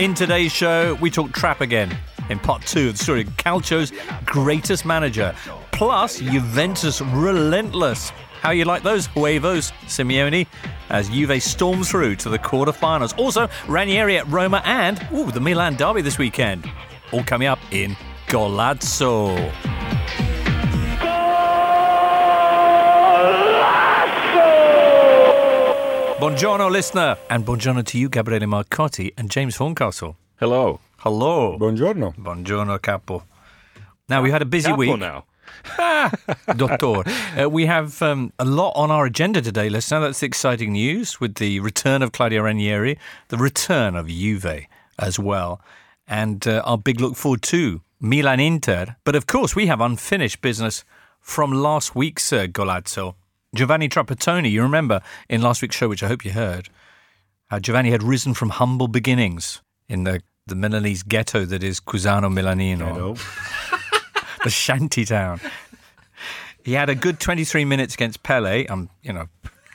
In today's show, we talk trap again. In part two of the story of Calcio's greatest manager, plus Juventus relentless. How you like those huevos, Simeone, as Juve storms through to the quarterfinals. Also, Ranieri at Roma and ooh, the Milan derby this weekend. All coming up in Golazzo. Buongiorno, listener, and buongiorno to you, Gabriele Marcotti and James Horncastle. Hello. Hello. Buongiorno. Buongiorno, capo. Now, we had a busy Capo week. now. Doctor. Uh, we have um, a lot on our agenda today, listener. That's exciting news with the return of Claudio Ranieri, the return of Juve as well, and uh, our big look forward to Milan Inter. But of course, we have unfinished business from last week's uh, Golazzo. Giovanni Trapattoni, you remember in last week's show, which I hope you heard, how Giovanni had risen from humble beginnings in the, the Milanese ghetto that is Cusano Milanino the shanty town. He had a good 23 minutes against Pele. I'm, you know,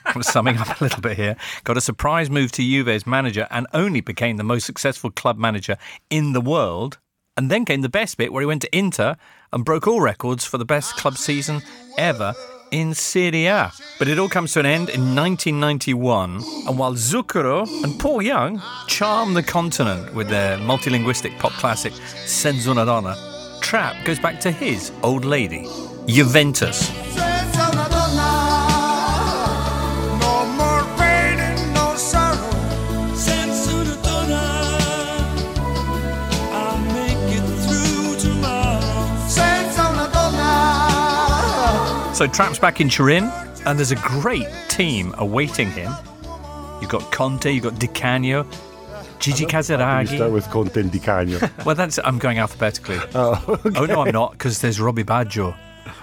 I'm summing up a little bit here. Got a surprise move to Juve as manager and only became the most successful club manager in the world. And then came the best bit where he went to Inter and broke all records for the best club season ever in Serie A. But it all comes to an end in 1991. And while Zucchero and Paul Young charm the continent with their multilinguistic pop classic Senza una donna, Trap goes back to his old lady, Juventus. So Trap's back in Turin, and there's a great team awaiting him. You've got Conte, you've got Di Canio, Gigi You start with Conte and Di Canio. Well, that's I'm going alphabetically. oh, Oh no, I'm not, because there's Robbie Baggio,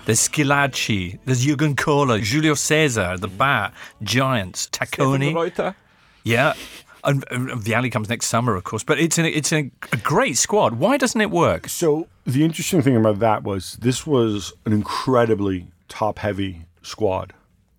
there's Schillaci, there's Jürgen Kohler, Julio Cesar the bat, Giants, Tacconi. Yeah. And, and Vialli comes next summer, of course. But it's an, it's a, a great squad. Why doesn't it work? So the interesting thing about that was this was an incredibly top-heavy squad.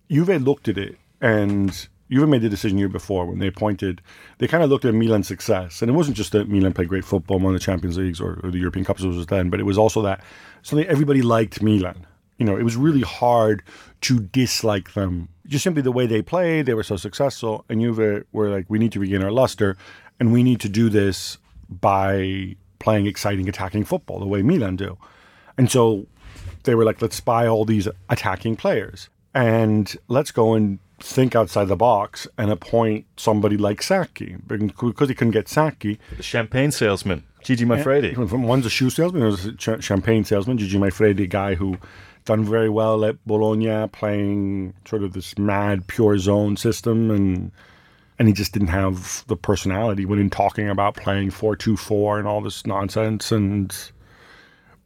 Juve looked at it, and Juve made the decision year before when they appointed. They kind of looked at Milan's success, and it wasn't just that Milan played great football, won the Champions Leagues or, or the European Cups as was then, but it was also that suddenly everybody liked Milan. You know, it was really hard to dislike them. Just simply the way they played, they were so successful, and Juve were like, we need to regain our luster, and we need to do this by playing exciting attacking football the way Milan do. And so they were like, let's buy all these attacking players and let's go and think outside the box and appoint somebody like Sacchi. Because he couldn't get Sacchi, The champagne salesman, Gigi Maifredi. One's a shoe salesman, there's a ch- champagne salesman, Gigi Maifredi, a guy who done very well at Bologna, playing sort of this mad pure zone system, and and he just didn't have the personality when in talking about playing four two four and all this nonsense. And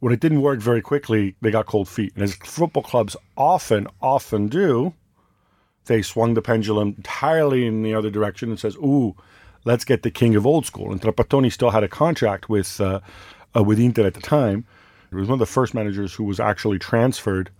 when it didn't work very quickly, they got cold feet. And as football clubs often, often do, they swung the pendulum entirely in the other direction and says, "Ooh, let's get the king of old school." And Trapattoni still had a contract with uh, uh, with Inter at the time. He was one of the first managers who was actually transferred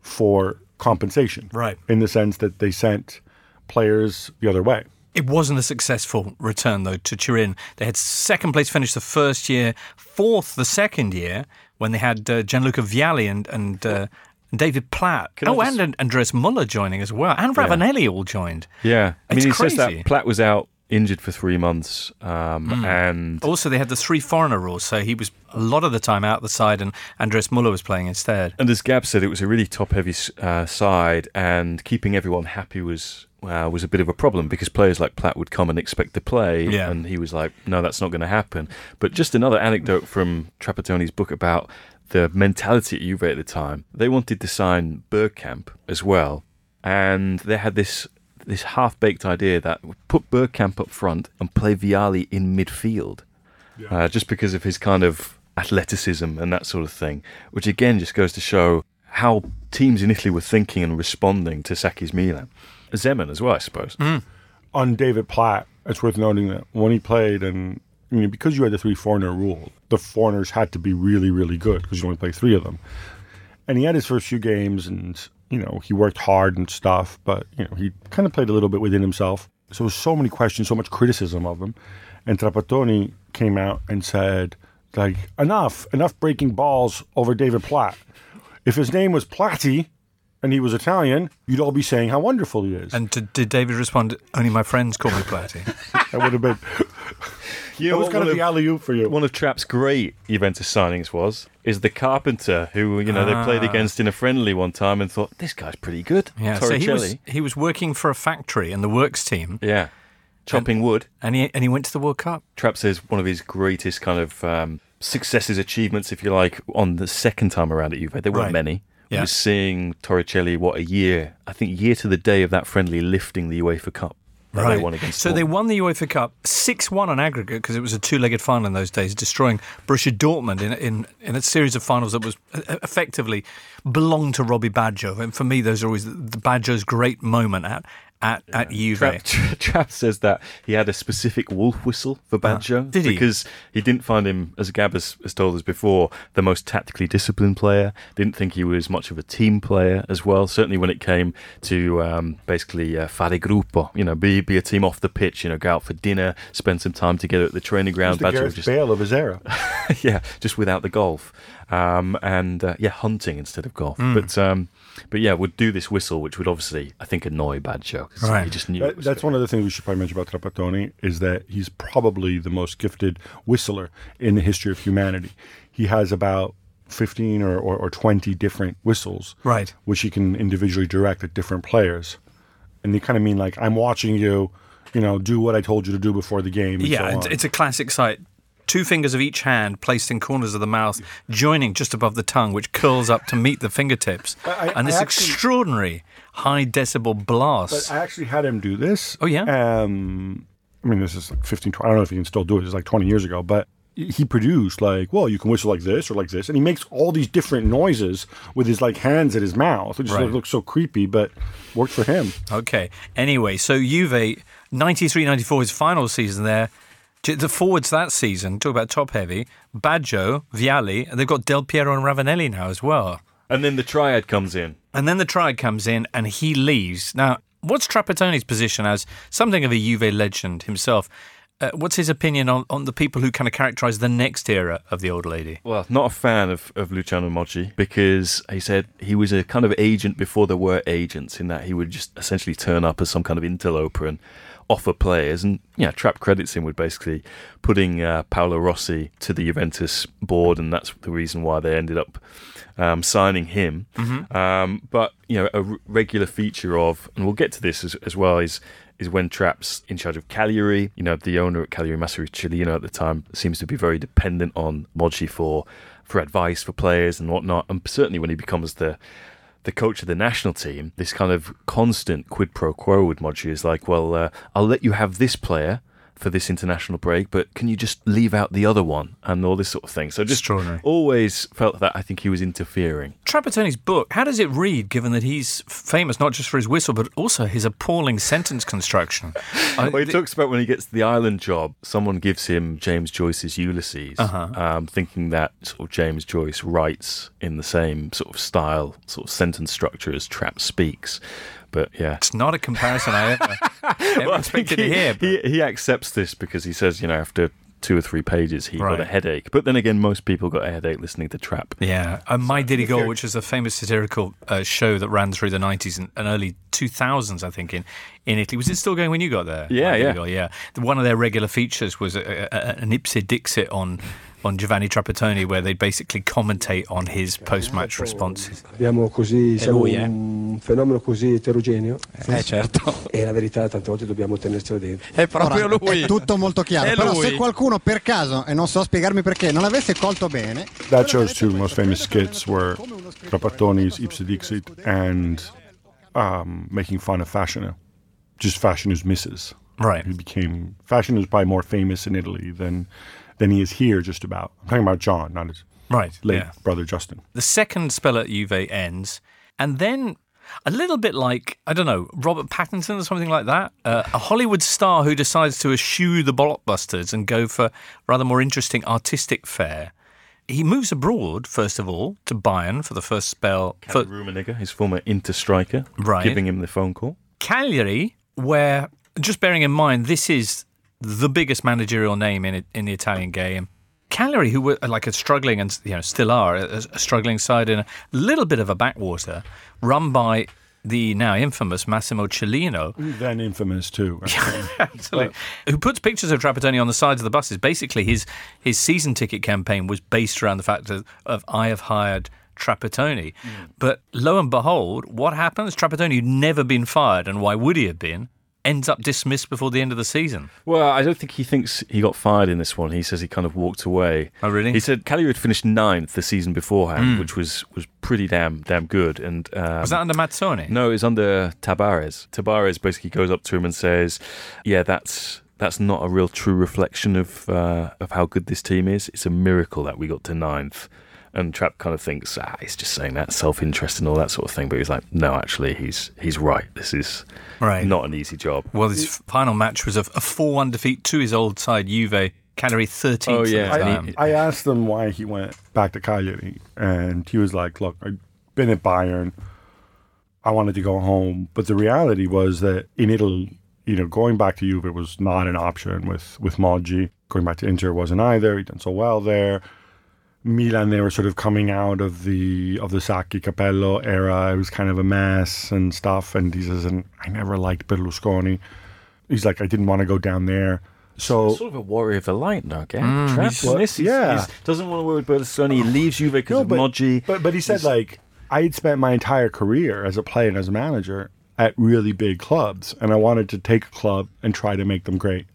for compensation, Right. In the sense that they sent players the other way. It wasn't a successful return, though, to Turin. They had second place finish the first year, fourth the second year, when they had uh, Gianluca Vialli and, and, uh, David Platt. Can oh, just- and Andreas Möller joining as well. And Ravanelli all joined. Yeah. I mean, It's he says crazy. that Platt was out injured for three months. Um, And Also, they had the three foreigner rule, so he was a lot of the time out the side, and Andreas Möller was playing instead. And as Gab said, it was a really top-heavy uh, side, and keeping everyone happy was uh, was a bit of a problem because players like Platt would come and expect to play, Yeah. and he was like, "No, that's not going to happen." But just another anecdote from Trapattoni's book about the mentality at Juve at the time. They wanted to sign Bergkamp as well, and they had this this half-baked idea that put Bergkamp up front and play Vialli in midfield, uh, just because of his kind of athleticism and that sort of thing, which again just goes to show how teams in Italy were thinking and responding to Sacchi's Milan. Zeman as well, I suppose. Mm. on David Platt, it's worth noting that when he played, and I mean, because you had the three foreigner rule, the foreigners had to be really, really good because you only play three of them. And he had his first few games, and you know he worked hard and stuff, but you know he kind of played a little bit within himself. So so many questions, so much criticism of him, and Trapattoni came out and said, like, enough, enough breaking balls over David Platt. If his name was Platty and he was Italian, you'd all be saying how wonderful he is. And did, did David respond, only my friends call me Platty? that would have been, You that was what kind one of the alley oop for you. One of Trapp's great Juventus signings was is the Carpenter, who you know they played Ah. against in a friendly one time and thought this guy's pretty good. yeah, so he was, he was working for a factory and the works team, yeah, chopping wood. and he, and he went to the World Cup. Trapp says one of his greatest kind of um, successes, achievements, if you like, on the second time around at Juve. There weren't Right. many. Yeah. Was seeing Torricelli what a year, I think, year to the day of that friendly lifting the UEFA Cup. that They so they won the UEFA Cup 6 1 on aggregate because it was a two legged final in those days, destroying Borussia Dortmund in, in, in a series of finals that was uh, effectively belonged to Robbie Baggio. And for me, those are always the, the Baggio's great moment at, at, at Juve. Trapp, Trapp says that he had a specific wolf whistle for Baggio Ah, did he? because he didn't find him, as Gab has, has told us before, the most tactically disciplined player. Didn't think he was much of a team player as well. Certainly when it came to um, basically uh, fare gruppo, you know, be be a team off the pitch, you know, go out for dinner, spend some time together at the training He's ground. the Baggio Gareth just Bale of his era. yeah, just without the golf, um, and uh, yeah, hunting instead of golf. Hmm. But um, but yeah, would do this whistle, which would obviously I think annoy Baggio. 'cause Right. He just knew. That- it was that's one of the things we should probably mention about Trapattoni is that he's probably the most gifted whistler in the history of humanity. He has about 15 or, or, or 20 different whistles, Right. which he can individually direct at different players. And they kind of mean like, I'm watching you, you know, do what I told you to do before the game. And Yeah, so and on. it's a classic sight. Two fingers of each hand placed in corners of the mouth, joining just above the tongue, which curls up to meet the fingertips. I- and this actually- extraordinary high decibel blast. But I actually had him do this. Oh, yeah? Um, I mean, this is like 15, 20, I don't know if he can still do it. It's like 20 years ago, but he produced like, well, you can whistle like this or like this. And he makes all these different noises with his like hands at his mouth. It just Right. looks so creepy, but worked for him. Okay. Anyway, so Juve, 93 94, his final season there. The forwards that season, talk about top heavy, Baggio, Vialli, and they've got Del Piero and Ravanelli now as well. And then the triad comes in. And then the triad comes in and he leaves. Now, what's Trapattoni's position as something of a Juve legend himself? Uh, what's his opinion on, on the people who kind of characterise the next era of the old lady? Well, not a fan of, of Luciano Moggi because he said he was a kind of agent before there were agents, in that he would just essentially turn up as some kind of interloper and offer players. And yeah, Trap credits him with basically putting uh, Paolo Rossi to the Juventus board, and that's the reason why they ended up um, signing him. Um, but you know, a r- regular feature of, and we'll get to this as, as well, is is when Trapp's in charge of Cagliari. You know, the owner at Cagliari, Massimo Cellino, at the time, seems to be very dependent on Moggi for for advice for players and whatnot. And certainly when he becomes the the coach of the national team, this kind of constant quid pro quo with Moggi is like, well, uh, I'll let you have this player for this international break, but can you just leave out the other one and all this sort of thing? So just Extraordinary. always felt that I think he was interfering. Trapattoni's book, how does it read, given that he's famous not just for his whistle, but also his appalling sentence construction? Well, he talks about when he gets the island job, someone gives him James Joyce's Ulysses, Uh-huh. um, thinking that sort of James Joyce writes in the same sort of style, sort of sentence structure as Trap speaks. But yeah. it's not a comparison I ever, ever expected to he, hear. but- he, he accepts this because he says, you know, after two or three pages, he got a headache. But then again, most people got a headache listening to Trap. Yeah, and Mai Dire Gol, which was a famous satirical uh, show that ran through the 90s and, and early 2000s, I think, in, in Italy. Was it still going when you got there? Yeah, My yeah. Yeah. One of their regular features was a, a, a- an ipse dixit on on Giovanni Trapattoni, where they basically commentate on his post-match responses. Abbiamo così, siamo lui, eh? un fenomeno così eterogeneo Eh certo, e la verità tante volte dobbiamo tenercela dentro. è proprio Ora, lui. È tutto molto chiaro. È Però lui. se qualcuno per caso, e non so spiegarmi perché, non avesse colto bene, That show's two most famous skits were Trapattoni's Ipse Dixit and um, making fun of Fashanu. Just Fashanu who's misses. Right. He became Fashanu is probably more famous in Italy than than he is here. Just about. I'm talking about John, not his Right. late Yeah. brother Justin. The second spell at Juve ends, and then a little bit like I don't know Robert Pattinson or something like that, uh, a Hollywood star who decides to eschew the blockbusters and go for rather more interesting artistic fare. He moves abroad first of all to Bayern for the first spell for Rummenigge, his former Inter striker, Right. giving him the phone call. Cagliari, where just bearing in mind this is the biggest managerial name in in the Italian game. Cagliari, who were like a struggling and you know still are a, a struggling side in a little bit of a backwater, run by the now infamous Massimo Cellino, Then infamous too. Absolutely. who puts pictures of Trapattoni on the sides of the buses. Basically, his his season ticket campaign was based around the fact of, of I have hired Trapattoni. Mm. But lo and behold, what happens? Trapattoni, who'd never been fired, and why would he have been, ends up dismissed before the end of the season. Well, I don't think he thinks he got fired in this one. He says he kind of walked away. Oh, really? He said Cagliari had finished ninth the season beforehand, which was, was pretty damn damn good. And um, Was that under Mazzone? No, it's under Tabárez. Tabárez basically goes up to him and says, "Yeah, that's that's not a real true reflection of uh, of how good this team is. It's a miracle that we got to ninth. And Trap kind of thinks, ah, he's just saying that self interest and all that sort of thing. But he's like, no, actually, he's he's right. This is Right. not an easy job. Well, his final match was a, a 4 1 defeat to his old side, Juve. Cagliari 13th. Oh, yeah. I- I asked him why he went back to Cagliari, and he was like, "Look, I've been at Bayern. I wanted to go home, but the reality was that in Italy, you know, going back to Juve was not an option with with Moggi. Going back to Inter wasn't either. He'd done so well there. Milan, they were sort of coming out of the of the Sacchi Capello era. It was kind of a mess and stuff. And he says, and I never liked Berlusconi. He's like, I didn't want to go down there. So Sort of a warrior of the light now, again. Mm, Trap, he's- in this, he's- yeah. he's- doesn't want to work with Berlusconi. He leaves Juve because of but, Moggi. But but he said like I had spent my entire career as a player and as a manager at really big clubs, and I wanted to take a club and try to make them great.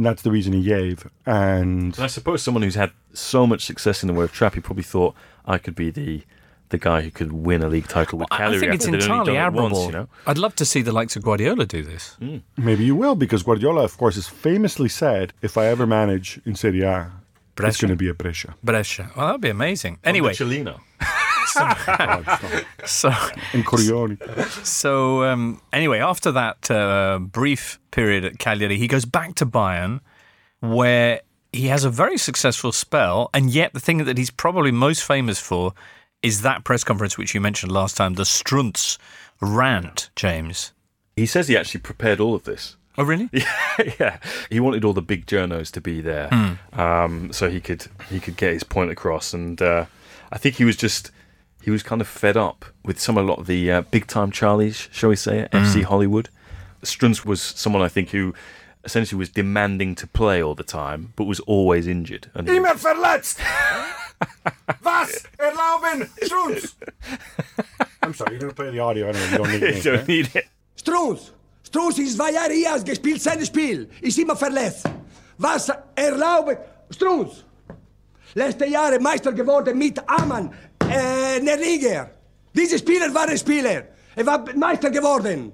And that's the reason he gave. And And I suppose someone who's had so much success in the way of trap, he probably thought I could be the the guy who could win a league title with I- I think it's after they'd only entirely done it admirable. once, you know. I'd love to see the likes of Guardiola do this. Hmm. maybe you will because Guardiola, of course, has famously said, "If I ever manage in Serie A, it's going to be a Brescia." Brescia. Well, that'd be amazing. Anyway, Cellino. so And Corioni. So um, anyway, after that uh, brief period at Cagliari, he goes back to Bayern, where he has a very successful spell, and yet the thing that he's probably most famous for is that press conference which you mentioned last time, the Strunz rant, James. He says he actually prepared all of this. Oh, really? yeah, yeah. he wanted all the big journos to be there, Hmm. um, so he could he could get his point across. And uh, I think he was just he was kind of fed up with some a lot of the uh, big time Charlies, shall we say, at Hmm. FC Hollywood. Strunz was someone I think who essentially was demanding to play all the time, but was always injured. And he- Immer verletzt! Was erlauben Strunz? I'm sorry, you're going to play the audio anyway. You don't need You it. don't need it. Strunz! Strunz ist zwei Jahre hier als gespielt sein Spiel. Ist immer verletzt. Was erlaubt Strunz? Letzte Jahre Meister geworden mit Hamann äh, in der Liga. Diese Spieler Spieler. Er war Meister geworden.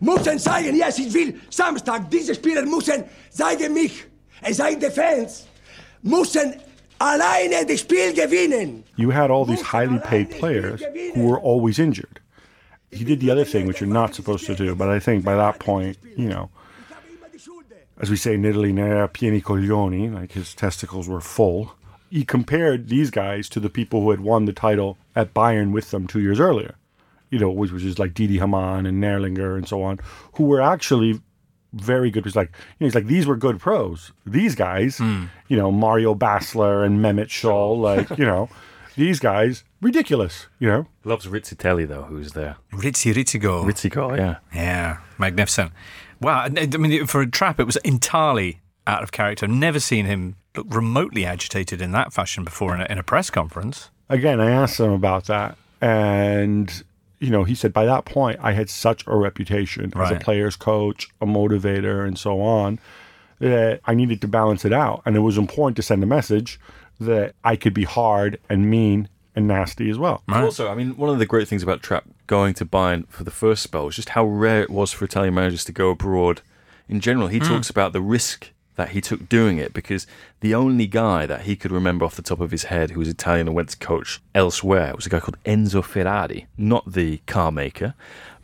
Müssen zeigen, yes, ich will Samstag. Diese Spieler müssen zeigen mich. Es sei die Fans. Müssen alleine das Spiel gewinnen. you had all these highly paid players who were always injured. He did the other thing, which you're not supposed to do, but I think by that point, you know, as we say in Italy, pieni coglioni, like his testicles were full. He compared these guys to the people who had won the title at Bayern with them two years earlier, you know, which was just like Didi Hamann and Nerlinger and so on, who were actually very good. It was like, you know, he's like, these were good pros. These guys, hmm. you know, Mario Basler and Mehmet Scholl, like, you know, these guys, ridiculous, you know. Loves Rizzitelli though, who's there. Rizzi Rizzigo. Rizzico, yeah. Yeah, magnificent. Wow, I I mean, for a trap, it was entirely out of character. I've never seen him look remotely agitated in that fashion before in a, in a press conference. again, I asked him about that, and you know, he said by that point I had such a reputation as a player's coach, a motivator, and so on that I needed to balance it out, and it was important to send a message that I could be hard and mean and nasty as well. Also, I mean, one of the great things about Trap going to Bayern for the first spell was just how rare it was for Italian managers to go abroad. In general, he hmm. talks about the risk that he took doing it because the only guy that he could remember off the top of his head who was Italian and went to coach elsewhere was a guy called Enzo Ferrari, not the car maker,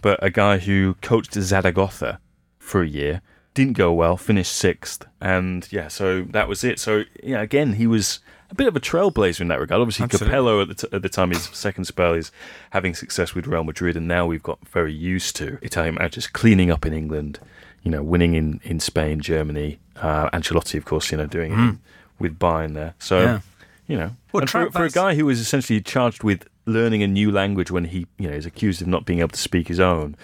but a guy who coached Zaragoza for a year. Didn't go well, finished sixth, and yeah, so that was it. So yeah, again, he was a bit of a trailblazer in that regard. Obviously, Absolutely. Capello at the, t- at the time, his second spell is having success with Real Madrid, and now we've got very used to Italian managers cleaning up in England, you know, winning in, in Spain, Germany. Uh, Ancelotti, of course, you know, doing it with Bayern there. So, Mm. Yeah. you know, Well, and for, for a guy who was essentially charged with learning a new language when he, you know, is accused of not being able to speak his own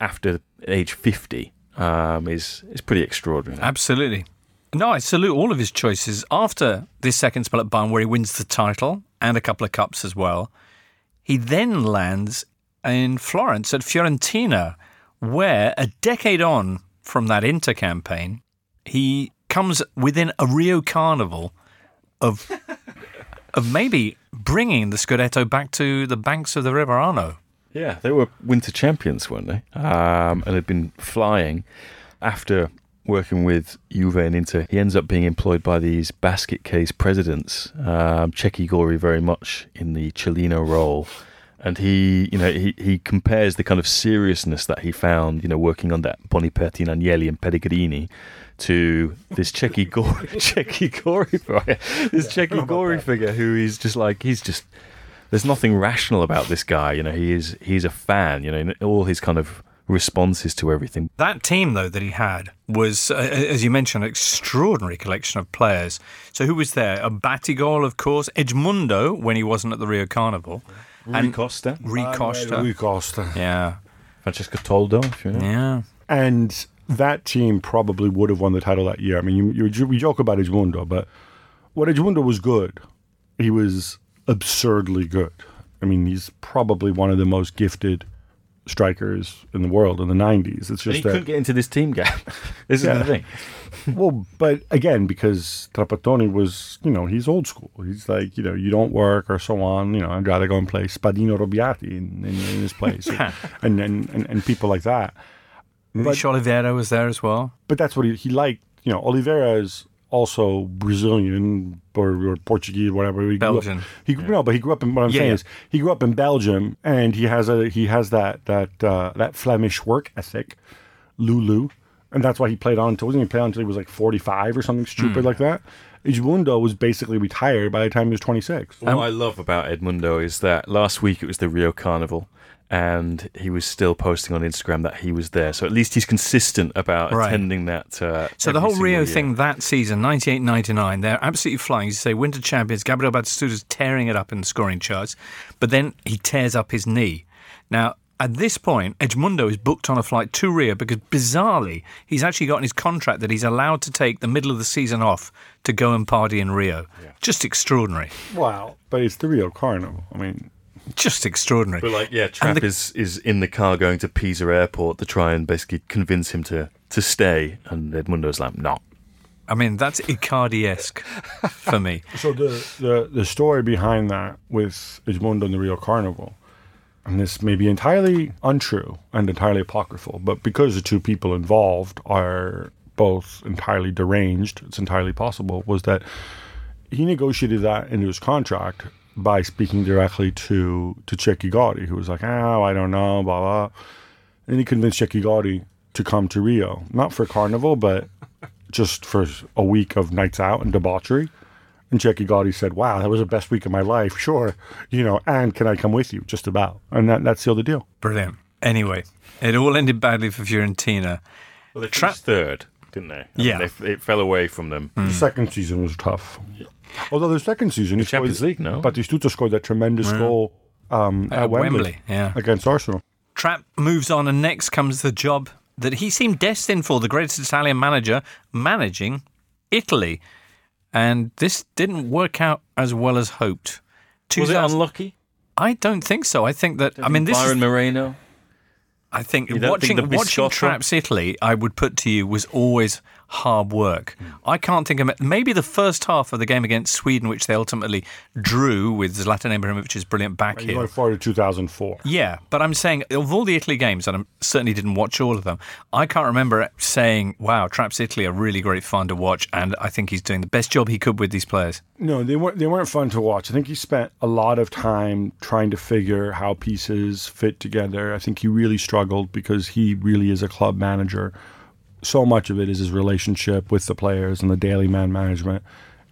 after age 50 um, is, is pretty extraordinary. Absolutely. No, I salute all of his choices. After this second spell at Bayern, where he wins the title and a couple of cups as well, he then lands in Florence at Fiorentina, where a decade on from that Inter campaign, he comes within a Rio Carnival of of maybe bringing the Scudetto back to the banks of the River Arno. Yeah, they were winter champions, weren't they? Um, and had been flying after working with Juve and Inter. He ends up being employed by these basket case presidents, um, Cecchi Gori very much in the Cellino role. And he, you know, he, he compares the kind of seriousness that he found, you know, working on that Boniperti, Agnelli and Pellegrini to this Cecchi Gori, Cecchi Gori, this Cecchi Gori figure who is just like, he's just, there's nothing rational about this guy. You know, he is he's a fan. You know, in all his kind of responses to everything. That team, though, that he had was, uh, as you mentioned, an extraordinary collection of players. So who was there? A Batigol, of course, Edmundo when he wasn't at the Rio Carnival, And Costa, Rui Costa. Rui Costa. Yeah, Francesco Toldo, if you know. yeah. And that team probably would have won the title that year. I mean, you, you, we joke about Edmundo, but what Edmundo was good, he was absurdly good. I mean, he's probably one of the most gifted strikers in the world in the 90s. It's And just he that. couldn't get into this team gap. this Yeah. is the thing. Well, but again, because Trapattoni was, you know, he's old school. He's like, you know, you don't work or so on. You know, I'd rather go and play Spadino Robbiati in, in, in his place, and, and, and and people like that. Luis Oliveira was there as well. But that's what he, he liked. You know, Oliveira is also Brazilian or, or Portuguese, whatever. He grew up- Belgian. he no, but he grew up in. What I'm Yeah, saying yeah. is, he grew up in Belgium, and he has a he has that that uh, that Flemish work ethic, Lulu, and that's why he played on. until Wasn't he play on until he was like 45 or something stupid like that? Edmundo was basically retired by the time he was 26. What I love about Edmundo is that last week it was the Rio Carnival, and he was still posting on Instagram that he was there. So at least he's consistent about Right. attending that. Uh, So the whole Rio year. thing that season, 98-99, they're absolutely flying. You say winter champions, Gabriel Batistuta's tearing it up in the scoring charts, but then he tears up his knee. Now, at this point, Edmundo is booked on a flight to Rio because bizarrely, he's actually got in his contract that he's allowed to take the middle of the season off to go and party in Rio. Just extraordinary. Wow, but it's the Rio Carnival. I mean, Just extraordinary. But like, yeah, Trap the- is is in the car going to Pisa Airport to try and basically convince him to to stay, and Edmundo's like, no. I mean, that's Icardi-esque for me. So the, the the story behind that with Edmundo and the Rio Carnival, and this may be entirely untrue and entirely apocryphal, but because the two people involved are both entirely deranged, it's entirely possible, was that he negotiated that into his contract by speaking directly to to Cecchi Gotti, who was like, oh, I don't know, blah blah. And he convinced Cecchi Gotti to come to Rio, not for carnival, but just for a week of nights out and debauchery. And Jackie Gotti said, "Wow, that was the best week of my life. Sure, you know, and can I come with you? Just about." And that that sealed the deal. Brilliant. Anyway, it all ended badly for Fiorentina. Well, they Tra- finished third, didn't they? I Yeah. mean, they, it fell away from them. The second season was tough. Yeah. Although the second season, he Champions scored, League, no? Batistuta scored that tremendous goal um, at, At Wembley, Wembley, yeah. against Arsenal. Trap moves on, and next comes the job that he seemed destined for the greatest Italian manager, managing Italy. And this didn't work out as well as hoped. Was it unlucky? I don't think so. I think that, I mean, this Byron is, Moreno. I think watching think the watching? Trapp's Italy, I would put to you, was always hard work. I can't think of. Maybe the first half of the game against Sweden, which they ultimately drew with Zlatan Ibrahimovic's brilliant back heel. going forward to 2004. Yeah, but I'm saying of all the Italy games, and I certainly didn't watch all of them, I can't remember saying, "Wow, Traps Italy are really great fun to watch," and I think he's doing the best job he could with these players. No, they weren't. They weren't fun to watch. I think he spent a lot of time trying to figure how pieces fit together. I think he really struggled because he really is a club manager. So much of it is his relationship with the players and the daily man management.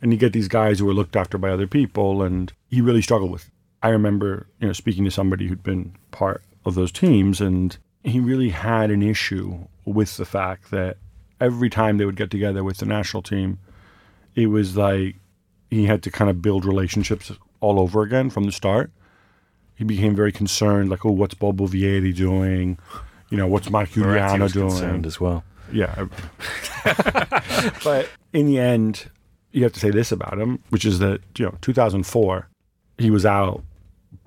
And you get these guys who are looked after by other people, and he really struggled with. it. I remember, you know, speaking to somebody who'd been part of those teams, and he really had an issue with the fact that every time they would get together with the national team, it was like he had to kind of build relationships all over again from the start. He became very concerned, like, oh, what's Bobo Vieri doing? You know, what's Moretti Giuliano doing? concerned as well. Yeah. but in the end, you have to say this about him, which is that, you know, 2004, he was out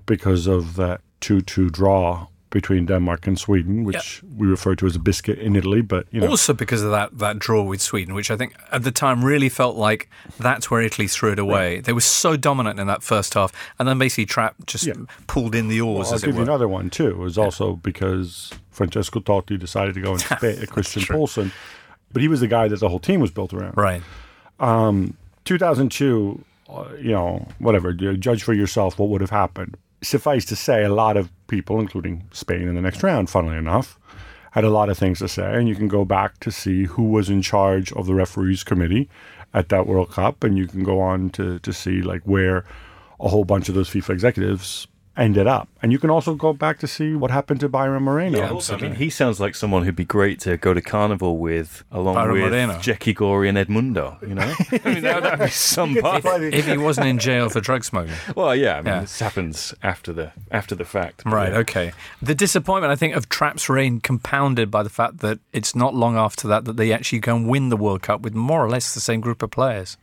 because of that 2 2 draw between Denmark and Sweden, which we refer to as a biscuit in Italy. But, you know, Also because of that, that draw with Sweden, which I think at the time really felt like that's where Italy threw it away. They were so dominant in that first half, and then basically Trapp just Yeah. pulled in the oars, I'll as it give you another one, too. It was also because Francesco Totti decided to go and spit at Christian Poulsen. But he was the guy that the whole team was built around. Right. 2002, uh, you know, whatever, judge for yourself what would have happened. Suffice to say, a lot of people, including Spain in the next round, funnily enough, had a lot of things to say. And you can go back to see who was in charge of the referees committee at that World Cup. And you can go on to, to see like where a whole bunch of those FIFA executives ended up. And you can also go back to see what happened to Byron Moreno. Yeah, I mean, he sounds like someone who'd be great to go to carnival with, along Byron with Moreno. Jackie Gori and Edmundo. You know, I mean, that would be some party. If he wasn't in jail for drug smuggling. Well, yeah, I mean, Yeah. this happens after the after the fact. Right, yeah. okay. The disappointment, I think, of Trap's reign compounded by the fact that it's not long after that that they actually go and win the World Cup with more or less the same group of players.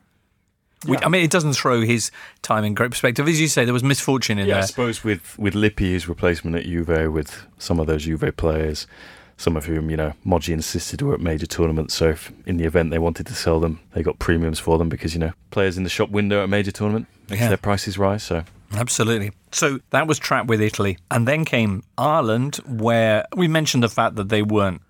Which, I mean, it doesn't throw his time in great perspective. As you say, there was misfortune in Yeah, I suppose with with Lippi, his replacement at Juve, with some of those Juve players, some of whom you know Moggi insisted were at major tournaments. So if in the event they wanted to sell them, they got premiums for them because you know players in the shop window at a major tournament makes Yeah. their prices rise. So Absolutely. So that was trapped with Italy. And then came Ireland, where we mentioned the fact that they weren't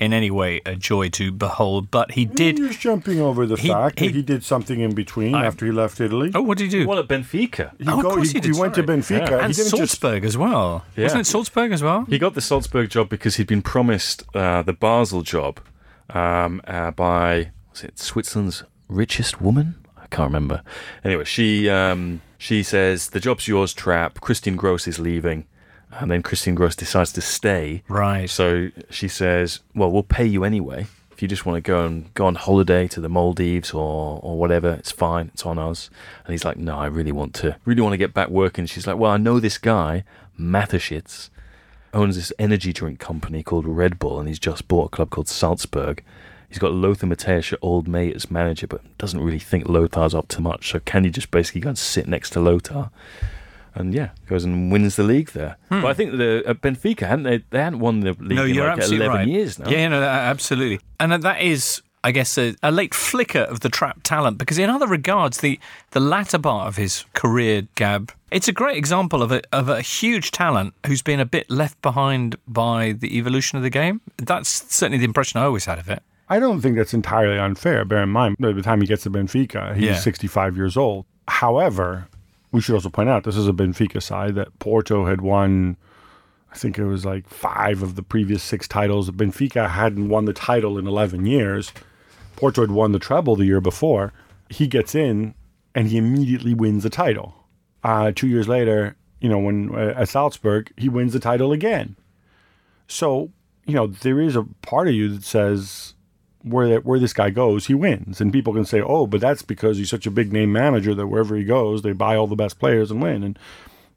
in any way a joy to behold, but he did. You're just jumping over the He- fact he- that he did something in between I- after he left Italy. Oh, what did he do? well at Benfica, He, Oh, of course he, he did, went to. Benfica. Yeah. He and didn't just Salzburg as well. Yeah. Wasn't it Salzburg as well? He got the Salzburg job because he'd been promised uh, the Basel job um, uh, by was it Switzerland's richest woman? I can't remember. Anyway, she um, she says the job's yours, Trap. Christian Gross is leaving, and then Christian Gross decides to stay. Right. So she says, "Well, we'll pay you anyway. If you just want to go and go on holiday to the Maldives or or whatever, it's fine. It's on us." And he's like, "No, I really want to, really want to get back working." She's like, "Well, I know this guy, Mateschitz, owns this energy drink company called Red Bull, and he's just bought a club called Salzburg." He's got Lothar Matthäus, your old mate, as manager, but doesn't really think Lothar's up to much. So can you just basically go and sit next to Lothar? And yeah, goes and wins the league there. But I think the at Benfica hadn't they? They hadn't won the league Hmm. no, in you're like absolutely eleven right. years now. Yeah, no, absolutely. And that is, I guess, a, a late flicker of the trap talent because, in other regards, the the latter part of his career, Gab, it's a great example of a of a huge talent who's been a bit left behind by the evolution of the game. That's certainly the impression I always had of it. I don't think that's entirely unfair. Bear in mind, by the time he gets to Benfica, he's Yeah. 65 years old. However, we should also point out this is a Benfica side that Porto had won. I think it was like five of the previous six titles. Benfica hadn't won the title in 11 years. Porto had won the treble the year before. He gets in and he immediately wins the title. Uh, two years later, you know, when uh, at Salzburg, he wins the title again. So, you know, there is a part of you that says where that where this guy goes, he wins. And people can say, "Oh, but that's because he's such a big name manager that wherever he goes, they buy all the best players and win." And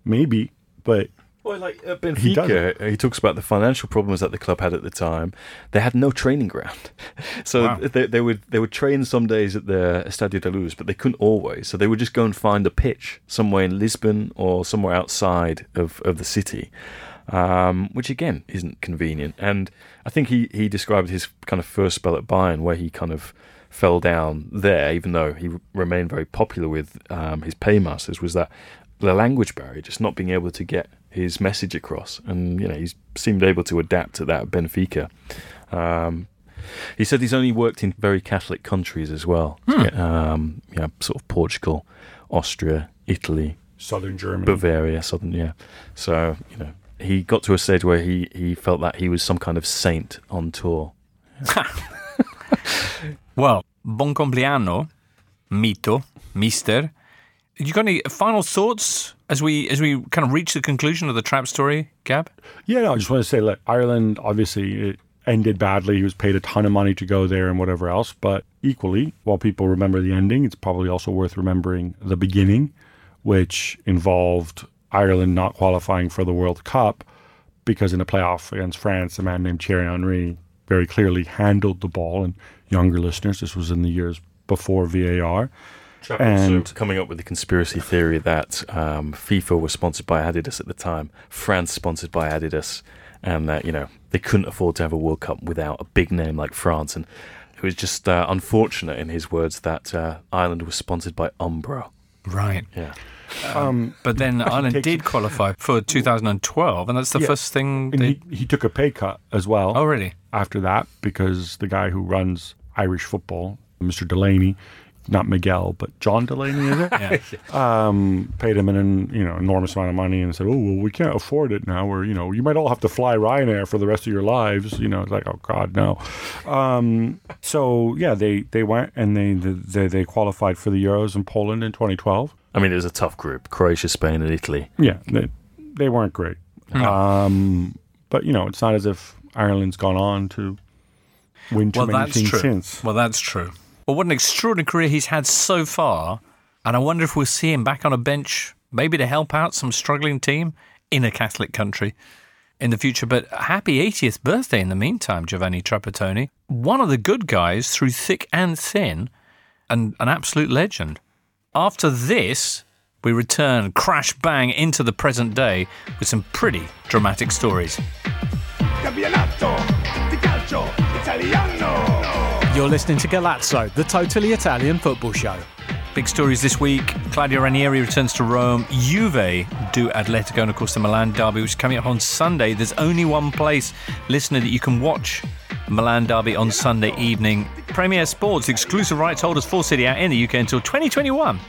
maybe, but Well, like He Benfica, he, talks about the financial problems that the club had at the time. They had no training ground, so Wow. they, they would they would train some days at the Estadio de Luz, but they couldn't always. So they would just go and find a pitch somewhere in Lisbon or somewhere outside of, of the city, um, which again isn't convenient. And I think he he described his kind of first spell at Bayern where he kind of fell down there, even though he remained very popular with um, his paymasters, was that the language barrier, just not being able to get his message across. And, you know, he seemed able to adapt to that at Benfica. Um, he said he's only worked in very Catholic countries as well. Um, you know, sort of Portugal, Austria, Italy, Southern Germany. Bavaria, southern, yeah. So, you know, he got to a stage where he, he felt that he was some kind of saint on tour. Well, bon compleanno, mito, mister. You got any final thoughts As we as we kind of reach the conclusion of the trap story, Gab. Yeah, no, I just want to say, look, Ireland obviously it ended badly. He was paid a ton of money to go there and whatever else. But equally, while people remember the ending, it's probably also worth remembering the beginning, which involved Ireland not qualifying for the World Cup because in a playoff against France, a man named Thierry Henry very clearly handled the ball. And younger listeners, this was in the years before VAR. And- so coming up with the conspiracy theory that um, FIFA was sponsored by Adidas at the time, France sponsored by Adidas, and that you know they couldn't afford to have a World Cup without a big name like France. And it was just uh, unfortunate, in his words, that uh, Ireland was sponsored by Umbro. Right. Yeah. But then Ireland did qualify for 2012, and that's the Yeah. first thing And they. he, he took a pay cut as well. Oh, really? after that because the guy who runs Irish football, Mr. Delaney, not Miguel, but John Delaney, is it? Yeah. um, paid him an you know enormous amount of money and said, "Oh well, we can't afford it now. Or you know, you might all have to fly Ryanair for the rest of your lives." You know, it's like, oh God, no. Um, so yeah, they they went and they they they qualified for the Euros in Poland in 2012. I mean, it was a tough group: Croatia, Spain, and Italy. Yeah, they they weren't great. Um, but you know, it's not as if Ireland's gone on to win too Well, many that's things true. since. Well, that's true. Well, what an extraordinary career he's had so far. And I wonder if we'll see him back on a bench, maybe to help out some struggling team in a Catholic country in the future. But happy 80th birthday in the meantime, Giovanni Trapattoni. One of the good guys through thick and thin, and an absolute legend. After this, we return crash bang into the present day with some pretty dramatic stories. Campionato di calcio italiano. You're listening to Golazzo, the totally Italian football show. Big stories this week. Claudio Ranieri returns to Rome. Juve do Atletico, and of course the Milan derby, which is coming up on Sunday. There's only one place, listener, that you can watch Milan derby on Sunday evening. Premier Sports, exclusive rights holders for Serie A in the UK until 2021.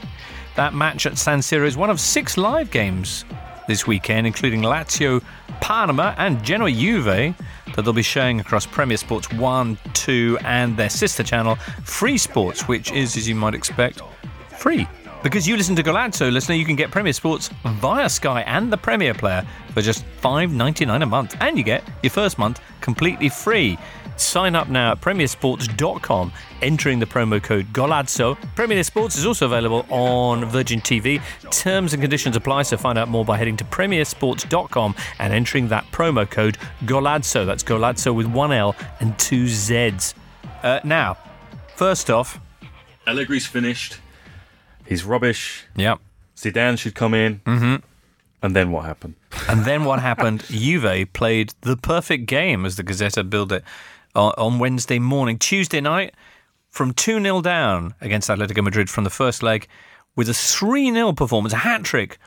That match at San Siro is one of six live games this weekend, including Lazio, Parma, and Genoa Juve, that they'll be showing across Premier Sports 1, 2, and their sister channel, Free Sports, which is, as you might expect, free. Because you listen to Golazzo, listener, you can get Premier Sports via Sky and the Premier Player for just $5.99 a month, and you get your first month completely free. Sign up now at premiersports.com, entering the promo code GOLAZZO. Premier Sports is also available on Virgin TV. Terms and conditions apply, so find out more by heading to premiersports.com and entering that promo code GOLAZZO. That's GOLAZZO with one L and two Zs. Uh, now, first off, Allegri's finished. He's rubbish. yeah, Zidane should come in. Mm-hmm. And then what happened? And then what happened? Juve played the perfect game, as the Gazzetta billed it, on, on Wednesday morning. Tuesday night, from 2 0 down against Atletico Madrid from the first leg, with a 3 0 performance, a hat trick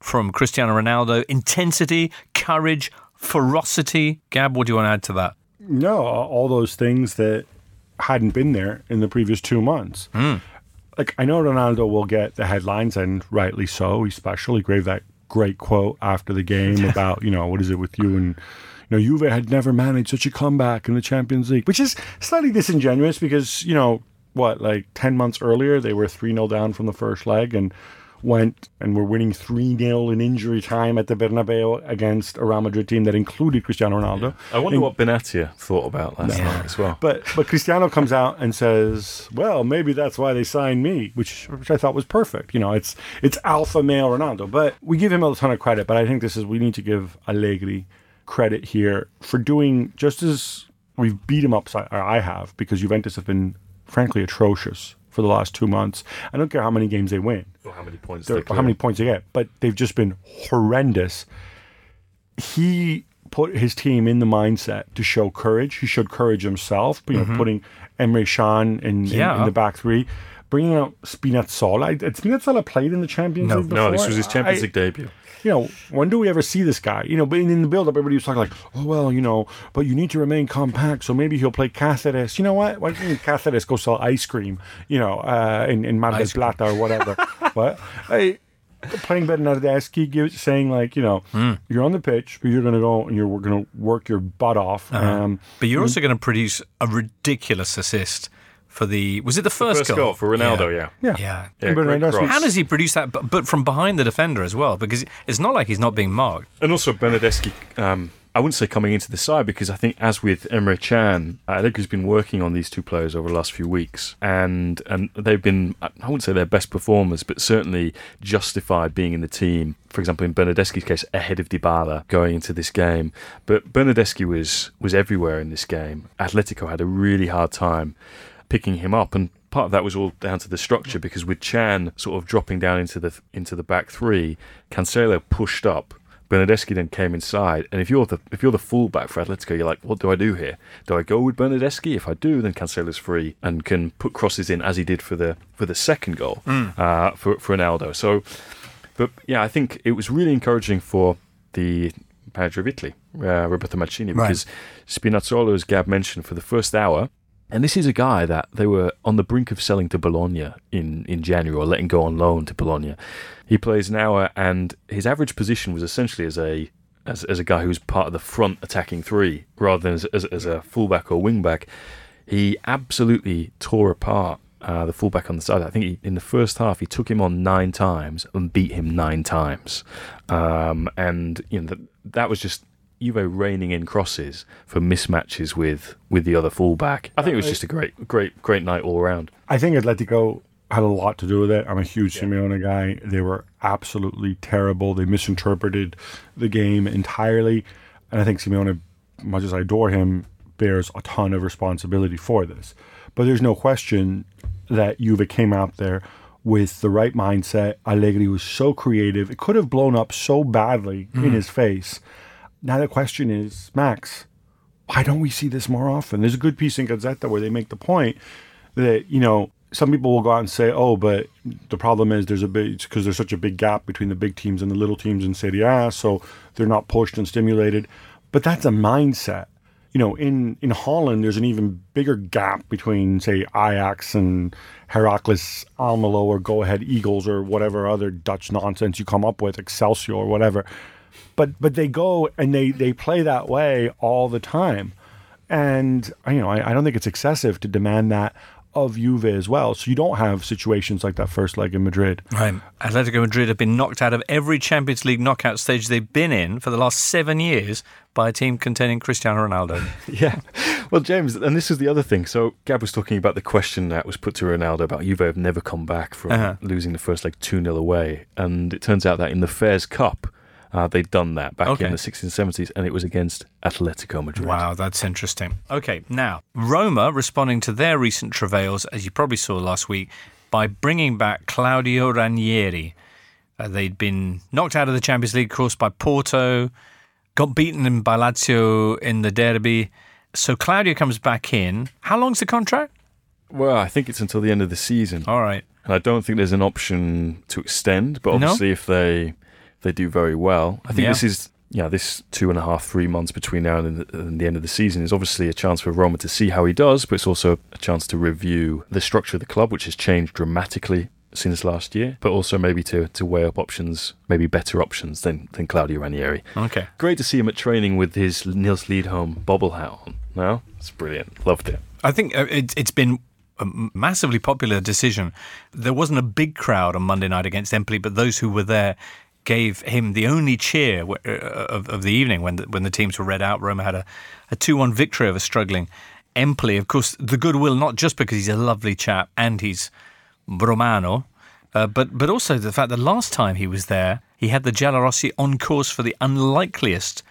from Cristiano Ronaldo. Intensity, courage, ferocity. Gab, what do you want to add to that? No, all those things that hadn't been there in the previous two months. Like I know Ronaldo will get the headlines, and rightly so. He's special. He gave that great quote after the game about you know what is it with you and you know Juve had never managed such a comeback in the Champions League, which is slightly disingenuous because you know what like ten months earlier they were three 0 down from the first leg and went and were winning 3 0 in injury time at the Bernabeu against a Real Madrid team that included Cristiano Ronaldo. I wonder what Benatia thought about last night as well. but but Cristiano comes out and says, "Well, maybe that's why they signed me," which which I thought was perfect. You know, it's it's alpha male Ronaldo, but we give him a ton of credit. But I think this is we need to give Allegri credit here for doing just as we've beat him up, Or I have because Juventus have been frankly atrocious for the last two months. I don't care how many games they win Or how many points or how many points they get, but they've just been horrendous. He put his team in the mindset to show courage. He showed courage himself, you know, mm-hmm. putting Emre Can in, in, Yeah. in the back three, bringing out Spinazzola. I- Had Spinazzola played in the Champions No. League before? No, this was his Champions I- League debut. You know, when do we ever see this guy? You know, but in, the build up, everybody was talking like, oh, well, you know, but you need to remain compact, so maybe he'll play Cáceres. You know what? Why don't Cáceres go sell ice cream, you know, uh, in, in Mar del Plata or whatever? what? Hey, playing Bernardeschi, give- saying like, you know, Hmm. you're on the pitch, but you're going to go and you're going to work your butt off. Uh-huh. Um, But you're also going to produce a ridiculous assist for the was it the first, First goal for Ronaldo, yeah. Yeah. Yeah. Yeah, But great that's cross. How does he produce that, but, but from behind the defender as well? Because it's not like he's not being marked. And also Bernardeschi, um, I wouldn't say coming into the side because I think, as with Emre Can, uh, Allegri's been working on these two players over the last few weeks, and and they've been I wouldn't say their best performers, but certainly justified being in the team. For example, in Bernardeschi's case, ahead of Dybala going into this game. But Bernardeschi was was everywhere in this game. Atletico had a really hard time picking him up, and part of that was all down to the structure because with Can sort of dropping down into the into the back three, Cancelo pushed up. Bernardeschi then came inside, and if you're the if you're the fullback for Atletico, you're like, what do I do here? Do I go with Bernardeschi? If I do, then Cancelo's free and can put crosses in as he did for the for the second goal uh, for for Ronaldo. So, but yeah, I think it was really encouraging for the manager of Italy, uh, Roberto Mancini, Right. because Spinazzola, as Gab mentioned, for the first hour, and this is a guy that they were on the brink of selling to Bologna in, in January or letting go on loan to Bologna. He plays an hour, and his average position was essentially as a as, as a guy who's part of the front attacking three rather than as, as, as a fullback or wingback. He absolutely tore apart uh, the fullback on the side. I think he, in the first half he took him on nine times and beat him nine times, um, and you know that, that was just Juve reining in crosses for mismatches with with the other fullback. I think it was uh, just a great, great, great night all around. I think Atletico had a lot to do with it. I'm a huge Simeone guy. They were absolutely terrible. They misinterpreted the game entirely. And I think Simeone, much as I adore him, bears a ton of responsibility for this. But there's no question that Juve came out there with the right mindset. Allegri was so creative. It could have blown up so badly in mm. his face. Now the question is, Max, why don't we see this more often? There's a good piece in Gazzetta where they make the point that, you know, some people will go out and say, oh, but the problem is there's a big, because there's such a big gap between the big teams and the little teams in Serie A, so they're not pushed and stimulated. But that's a mindset. You know, in, in Holland, there's an even bigger gap between, say, Ajax and Heracles Almelo or Go Ahead Eagles or whatever other Dutch nonsense you come up with, Excelsior or whatever but but they go and they they play that way all the time and you know I, I don't think it's excessive to demand that of Juve as well so you don't have situations like that first leg in Madrid Right. Atletico Madrid have been knocked out of every Champions League knockout stage they've been in for the last seven years by a team containing Cristiano Ronaldo. Yeah. Well, James, and this is the other thing. So, Gab was talking about the question that was put to Ronaldo about Juve have never come back from Uh-huh. losing the first leg 2 0 away. And it turns out that in the Fairs Cup, uh, they'd done that back Okay. in the 1670s, and it was against Atletico Madrid. Wow, that's interesting. Okay, now, Roma responding to their recent travails, as you probably saw last week, by bringing back Claudio Ranieri. Uh, they'd been knocked out of the Champions League, course, by Porto, got beaten in by Lazio in the derby. So Claudio comes back in. How long's the contract? Well, I think it's until the end of the season. All right. And I don't think there's an option to extend, but No? obviously, if they they do very well, I think Yeah. this is. Yeah, this two and a half, three months between now and the, and the end of the season is obviously a chance for Roma to see how he does, but it's also a chance to review the structure of the club, which has changed dramatically since last year, but also maybe to, to weigh up options, maybe better options than, than Claudio Ranieri. Okay. Great to see him at training with his Nils Liedholm bobble hat on. No, it's brilliant. Loved it. I think uh, it, it's been a massively popular decision. There wasn't a big crowd on Monday night against Empoli, but those who were there gave him the only cheer uh, of, of the evening when the, when the teams were read out. Roma had a, a 2 1 victory over struggling Empoli. Of course, the goodwill, not just because he's a lovely chap and he's Romano, uh, but, but also the fact that last time he was there, he had the Giallorossi on course for the unlikeliest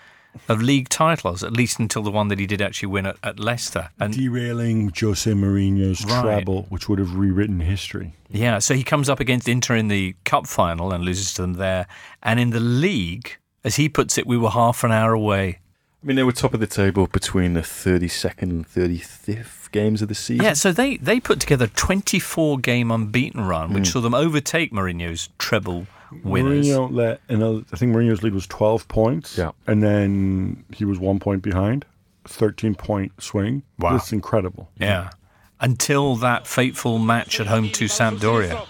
of league titles, at least until the one that he did actually win at, at Leicester. And derailing Jose Mourinho's Right. treble which would have rewritten history Yeah, so he comes up against Inter in the cup final and loses to them there. And in the league, as he puts it, we were half an hour away. I mean, they were top of the table between the 32nd and 35th games of the season. Yeah, so they, they put together a 24 game unbeaten run, which mm. saw them overtake Mourinho's treble winners. Mourinho let another, I think Mourinho's lead was 12 points Yeah. and then he was one point behind 13 point swing Wow. that's incredible Yeah. Until that fateful match at home to Sampdoria.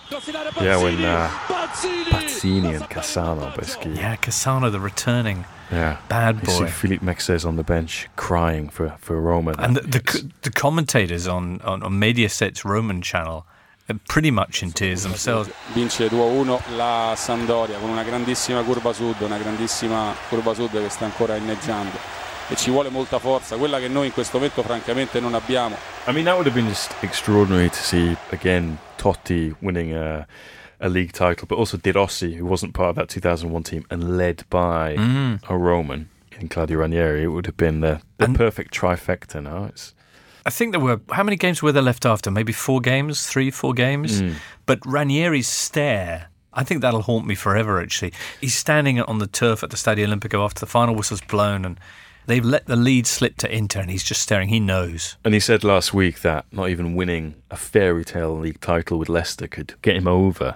Yeah, when uh, Pazzini and Cassano basically Yeah, Cassano, the returning Yeah. Bad boy. You see boy. Philippe Mexes on the bench crying for, for Roma. And the, the, the commentators on, on, on Mediaset's Roman channel are pretty much in tears themselves. vince 2-1 la Sampdoria con una grandissima curva sud, una grandissima curva sud che sta ancora inneggiando e ci vuole molta forza, quella che noi in questo momento francamente non abbiamo. I mean, that would have been just extraordinary to see again Totti winning a, a league title, but also De Rossi, who wasn't part of that 2001 team and led by Mm. a Roman in Claudio Ranieri. It would have been the, the And- perfect trifecta. Now it's I think there were, how many games were there left after? Maybe four games, three, four games? But Ranieri's stare, I think that'll haunt me forever, actually. He's standing on the turf at the Stadio Olimpico after the final whistle's blown and they've let the lead slip to Inter and he's just staring. He knows. and he said last week that not even winning a fairy tale league title with Leicester could get him over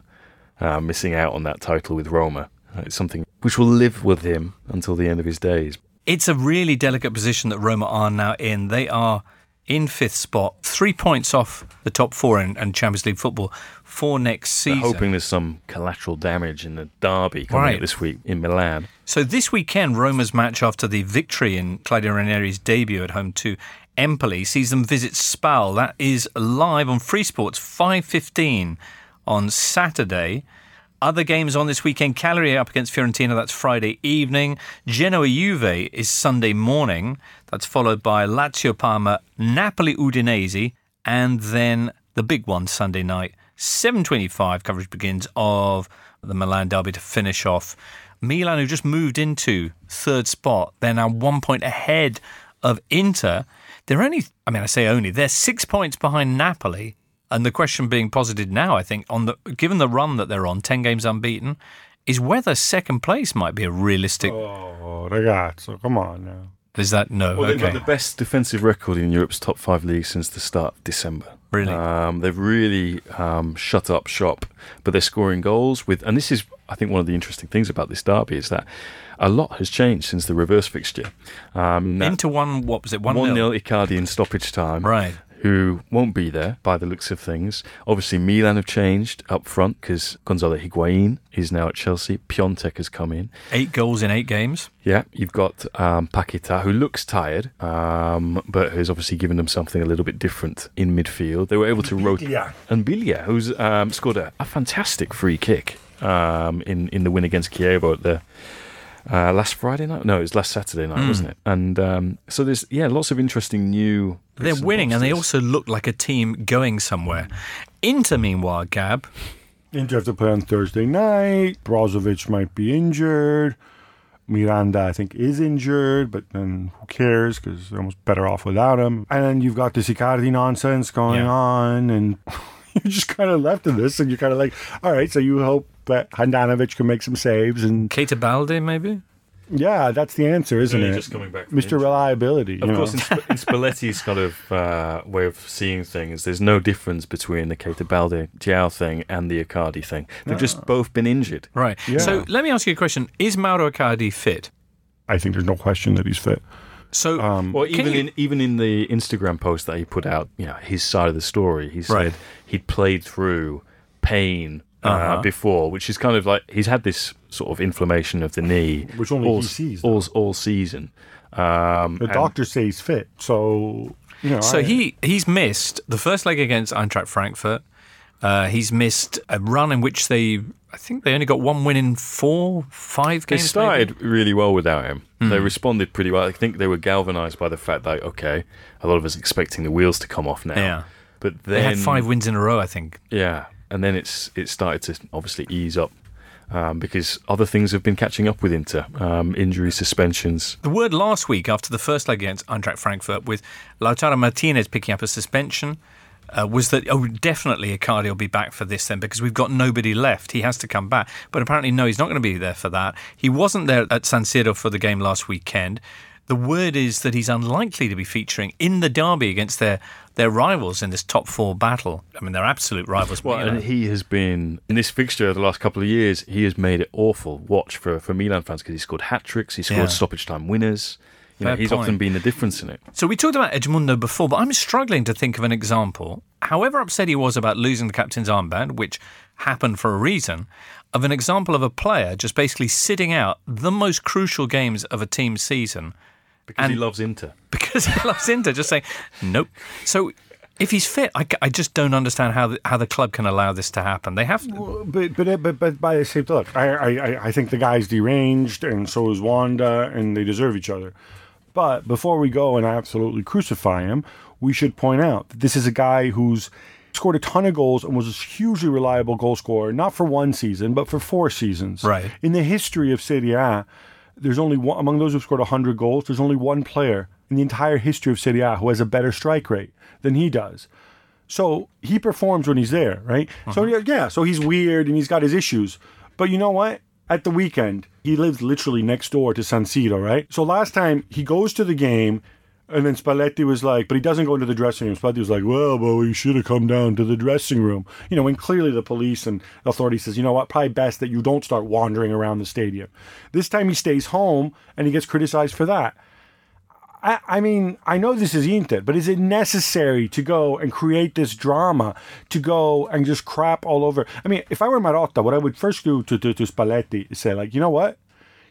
uh, missing out on that title with Roma. Uh, It's something which will live with him until the end of his days. It's a really delicate position that Roma are now in. They are in fifth spot, three points off the top four in, Champions League football for next They're season. hoping there's some collateral damage in the derby coming Right. up this week in Milan. So this weekend, Roma's match after the victory in Claudio Ranieri's debut at home to Empoli sees them visit Spal. That is live on Free Sports, 5.15 on Saturday. Other games on this weekend, Cagliari up against Fiorentina, that's Friday evening. Genoa Juve is Sunday morning. That's followed by Lazio Parma, Napoli Udinese, and then the big one Sunday night. 7.25 coverage begins of the Milan derby to finish off. Milan, who just moved into third spot, they're now one point ahead of Inter. They're only, I mean, I say only, they're six points behind Napoli. And the question being posited now, I think, on the given the run that they're on, 10 games unbeaten, is whether second place might be a realistic. Oh, ragazzo, come on now. Is that no? Well, they've okay. got the best defensive record in Europe's top five leagues since the start of December. Really? Um, they've really um, shut up shop, but they're scoring goals with, and this is, I think, one of the interesting things about this derby is that a lot has changed since the reverse fixture. Um, Inter one, what was it? 1 1 nil. 0 Icardi in stoppage time. Right. Who won't be there by the looks of things. Obviously, Milan have changed up front because Gonzalo Higuain is now at Chelsea. Piątek has come in. Eight goals in eight games. Yeah, you've got um, Paqueta, who looks tired, um, but has obviously given them something a little bit different in midfield. They were able to rotate. Biglia. And Biglia, who's um, scored a, a fantastic free kick um, in, in the win against Chievo at the uh, last Friday night. No, it was last Saturday night, Hmm. wasn't it? And um, so there's yeah, lots of interesting new. They're winning, and they also look like a team going somewhere. Inter, meanwhile, Gab, Inter have to play on Thursday night. Brozovic might be injured. Miranda, I think, is injured, but then who cares? Because they're almost better off without him. And then you've got this Icardi nonsense going Yeah. on, and you're just kind of left in this, and you're kind of like, all right, so you hope that Handanovic can make some saves, and Keita Balde, maybe. yeah, that's the answer, isn't Really it? just coming back Mr. Reliability. Of you course, know. in, Sp- in Spalletti's kind of uh, way of seeing things, there's no difference between the Keita Balde Diao thing and the Icardi thing. They've just both been injured. Right. Yeah. So let me ask you a question: Is Mauro Icardi fit? I think there's no question that he's fit. So, Um, Well, even you- in even in the Instagram post that he put out, you know, his side of the story, he said Right. he'd played through pain uh, Uh-huh. before, which is kind of like he's had this sort of inflammation of the knee, Which only all, he sees, all, all season. Um, The and- doctors say he's fit, so you know. so I- he he's missed the first leg against Eintracht Frankfurt. Uh, he's missed a run in which they, I think they only got one win in four, five games. They started maybe? really well without him. Hmm. They responded pretty well. I think they were galvanized by the fact that okay, a lot of us expecting the wheels to come off now. Yeah. But then They had five wins in a row, I think. Yeah, and then it's it started to obviously ease up um, because other things have been catching up with Inter, um, injury suspensions. The word last week after the first leg against Eintracht Frankfurt, with Lautaro Martinez picking up a suspension, uh, was that oh definitely Icardi will be back for this then because we've got nobody left. He has to come back, but apparently no, he's not going to be there for that. He wasn't there at San Siro for the game last weekend. The word is that he's unlikely to be featuring in the derby against their their rivals in this top four battle. I mean, they're absolute rivals. Well, Milan. and he has been in this fixture the last couple of years. He has made it awful watch for for Milan fans because he scored hat tricks, he scored Yeah. stoppage time winners. You know, he's point. often been the difference in it. So we talked about Edmundo before, but I'm struggling to think of an example. however upset he was about losing the captain's armband, which happened for a reason, of an example of a player just basically sitting out the most crucial games of a team's season because he loves Inter. because he loves Inter, just saying, nope. So if he's fit, I, I just don't understand how the, how the club can allow this to happen. They have to. But but but but by the same look, I, I I- I think the guy's deranged, and so is Wanda, and they deserve each other. But before we go and absolutely crucify him, we should point out that this is a guy who's scored a ton of goals and was a hugely reliable goal scorer, not for one season, but for four seasons. Right. In the history of Serie A, there's only one among those who've scored 100 goals. There's only one player in the entire history of Serie A who has a better strike rate than he does. So he performs when he's there, right? So uh-huh. yeah, yeah, so he's weird and he's got his issues. But you know what? At the weekend, he lives literally next door to San Siro, right? So last time he goes to the game, and then Spalletti was like, but he doesn't go into the dressing room. Spalletti was like, well, well, you should have come down to the dressing room. You know, when clearly the police and authorities says, you know what, probably best that you don't start wandering around the stadium. This time he stays home and he gets criticized for that. I, I mean, I know this is Inter, but is it necessary to go and create this drama, to go and just crap all over? I mean, if I were Marotta, what I would first do to, to, to Spalletti is say, like, you know what?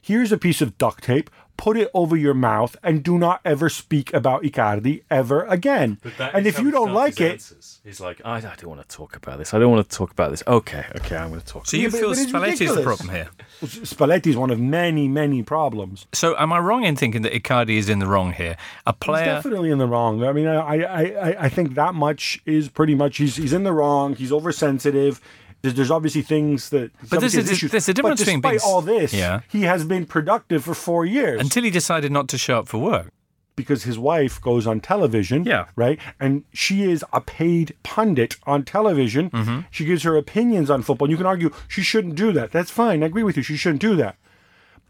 Here's a piece of duct tape, put it over your mouth, and do not ever speak about Icardi ever again. And if you don't like it, he's like, I, I don't want to talk about this. I don't want to talk about this. Okay, okay, I'm going to talk. So about you but- feel but it's Spalletti is the problem here? Spalletti is one of many, many problems. So am I wrong in thinking that Icardi is in the wrong here? A He's player. definitely in the wrong. I mean, I, I, I, I think that much is pretty much he's he's in the wrong. He's oversensitive. There's, there's obviously things that. But this is- issues. there's a difference but between despite being- all this, Yeah. he has been productive for four years Until he decided not to show up for work. because his wife goes on television. Yeah. Right, and she is a paid pundit on television. Mm-hmm. She gives her opinions on football. And you can argue she shouldn't do that. That's fine. I agree with you. She shouldn't do that.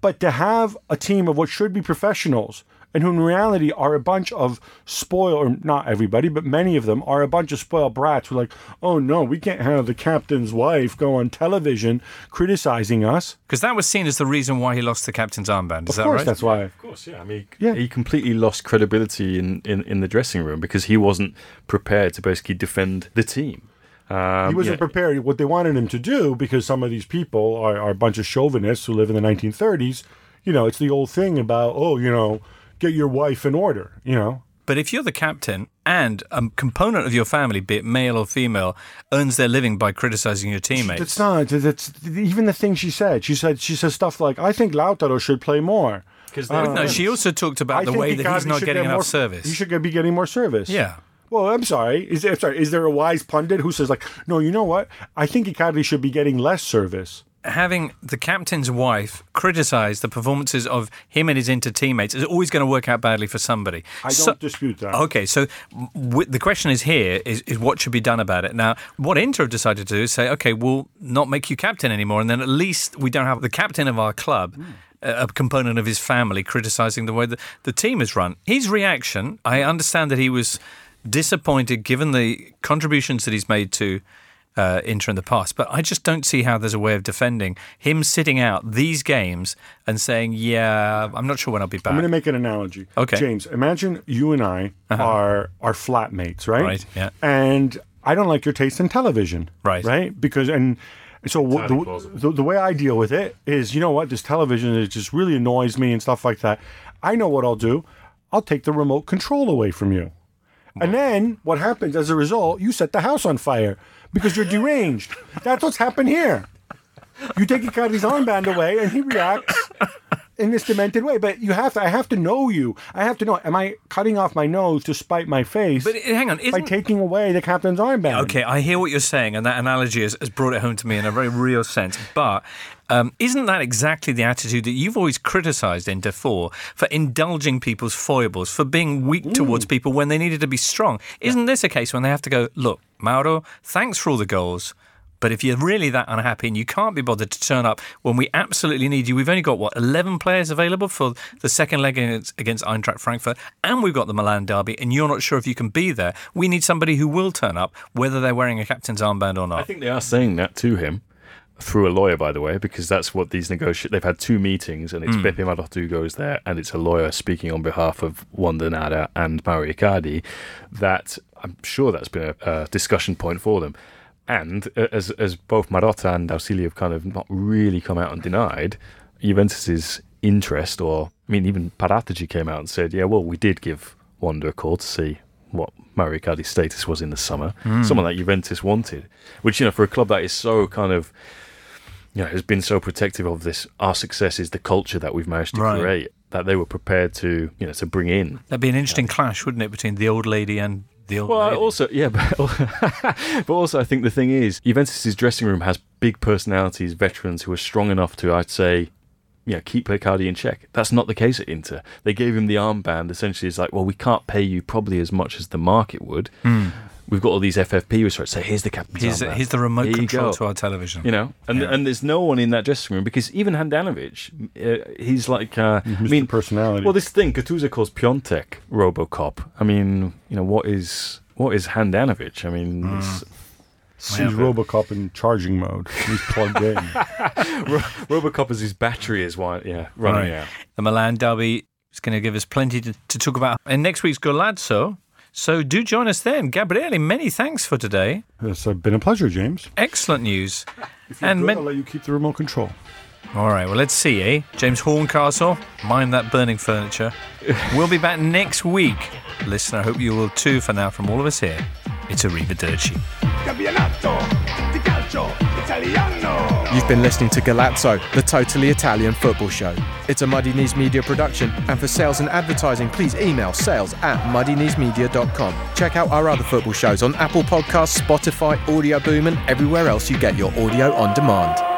But to have a team of what should be professionals and who in reality are a bunch of spoiled, or not everybody, but many of them are a bunch of spoiled brats who are like, oh no, we can't have the captain's wife go on television criticizing us. Because that was seen as the reason why he lost the captain's armband. Is Of that course, right? that's why. Of course, yeah. I mean, Yeah. he completely lost credibility in, in, in the dressing room because he wasn't prepared to basically defend the team. Um, He wasn't yeah. prepared what they wanted him to do because some of these people are, are a bunch of chauvinists who live in the 1930s. You know, it's the old thing about, oh, you know, get your wife in order, you know. But if you're the captain and a component of your family, be it male or female, earns their living by criticizing your teammates, It's not. It's even the thing she said. She said she says stuff like, "I think Lautaro should play more." Because But uh, no, she also talked about I the way that he's not getting get enough more- service. He should be getting more service. Yeah. Well, I'm sorry. Is I'm sorry. Is there a wise pundit who says like, "No, you know what? I think Icardi should be getting less service." Having the captain's wife criticize the performances of him and his inter teammates is always going to work out badly for somebody. I don't So- dispute that. Okay, so w- the question is here is, is what should be done about it. Now, what Inter have decided to do is say, okay, we'll not make you captain anymore, and then at least we don't have the captain of our club. Hmm. a a component of his family criticizing the way that the team is run. His reaction, I understand that he was disappointed given the contributions that he's made to uh, Inter in the past, but I just don't see how there's a way of defending him sitting out these games and saying, "Yeah, I'm not sure when I'll be back." I'm going to make an analogy. Okay. Uh-huh. James, imagine you and I are are flatmates, right? Right, yeah. And I don't like your taste in television. Right. Right? Because and so w- the, the the way I deal with it is, you know what, this television it just really annoys me and stuff like that. I know what I'll do. I'll take the remote control away from you. And then what happens as a result, you set the house on fire because you're deranged. That's what's happened here. You take Icardi's armband away and he reacts in this demented way. But you have to I have to know you. I have to know am I cutting off my nose to spite my face But uh, hang on, by isn't taking away the captain's armband? Okay, I hear what you're saying, and that analogy has, has brought it home to me in a very real sense. But um, isn't that exactly the attitude that you've always criticised Inter for, for indulging people's foibles, for being weak towards people when they needed to be strong? Isn't this a case when they have to go, look, Mauro, thanks for all the goals. But if you're really that unhappy and you can't be bothered to turn up when we absolutely need you, we've only got what eleven players available for the second leg against Eintracht Frankfurt, and we've got the Milan derby, and you're not sure if you can be there. We need somebody who will turn up, whether they're wearing a captain's armband or not. I think they are saying that to him. Through a lawyer, by the way, because that's what these negotiate. They've had two meetings, and it's Mm. Beppe Marotta who goes there, and it's a lawyer speaking on behalf of Wanda Nara and Mario Icardi. That I'm sure that's been a, a discussion point for them. And as as both Marotta and Ausilio have kind of not really come out and denied, Juventus's interest, or I mean, even Paratici came out and said, "Yeah, well, we did give Wanda a call to see what Mario Icardi's status was in the summer. Mm. Someone that Juventus wanted, which you know, for a club that is so kind of you know, has been so protective of this. Our success is the culture that we've managed to Right. create. That they were prepared to, you know, to bring in. That'd be an interesting clash, wouldn't it, between the old lady and the old Well, lady? also, yeah, but, but also, I think the thing is, Juventus's dressing room has big personalities, veterans who are strong enough to, I'd say, yeah, keep Icardi in check. That's not the case at Inter. They gave him the armband. Essentially, it's like, well, we can't pay you probably as much as the market would. Hmm. We've got all these FFP restrictions. So here's the captain's He's, armband. he's the remote Here control go. to our television. You know, and Yeah. and there's no one in that dressing room because even Handanovic, uh, he's like, uh, I mean, Personality. Well, this thing Gattuso calls Piątek RoboCop. I mean, you know, what is what is Handanovic? I mean, it's- He's Robocop in charging mode. He's plugged in. Ro- RoboCop is his battery is why, yeah, running Right. out. The Milan derby is going to give us plenty to, to talk about in next week's Golazzo. So do join us then. Gabriele, many thanks for today. It's been a pleasure, James. Excellent news. If you're And good, men- I'll let you keep the remote control. All right, well, let's see, eh? James Horncastle, mind that burning furniture. we'll be back next week. Listener, I hope you will too. For now, from all of us here, it's Arrivederci. Campionato di calcio italiano. You've been listening to Golazzo, the totally Italian football show. It's a Muddy Knees Media production, and for sales and advertising, please email sales at muddykneesmedia.com. Check out our other football shows on Apple Podcasts, Spotify, Audio Boom, and everywhere else you get your audio on demand.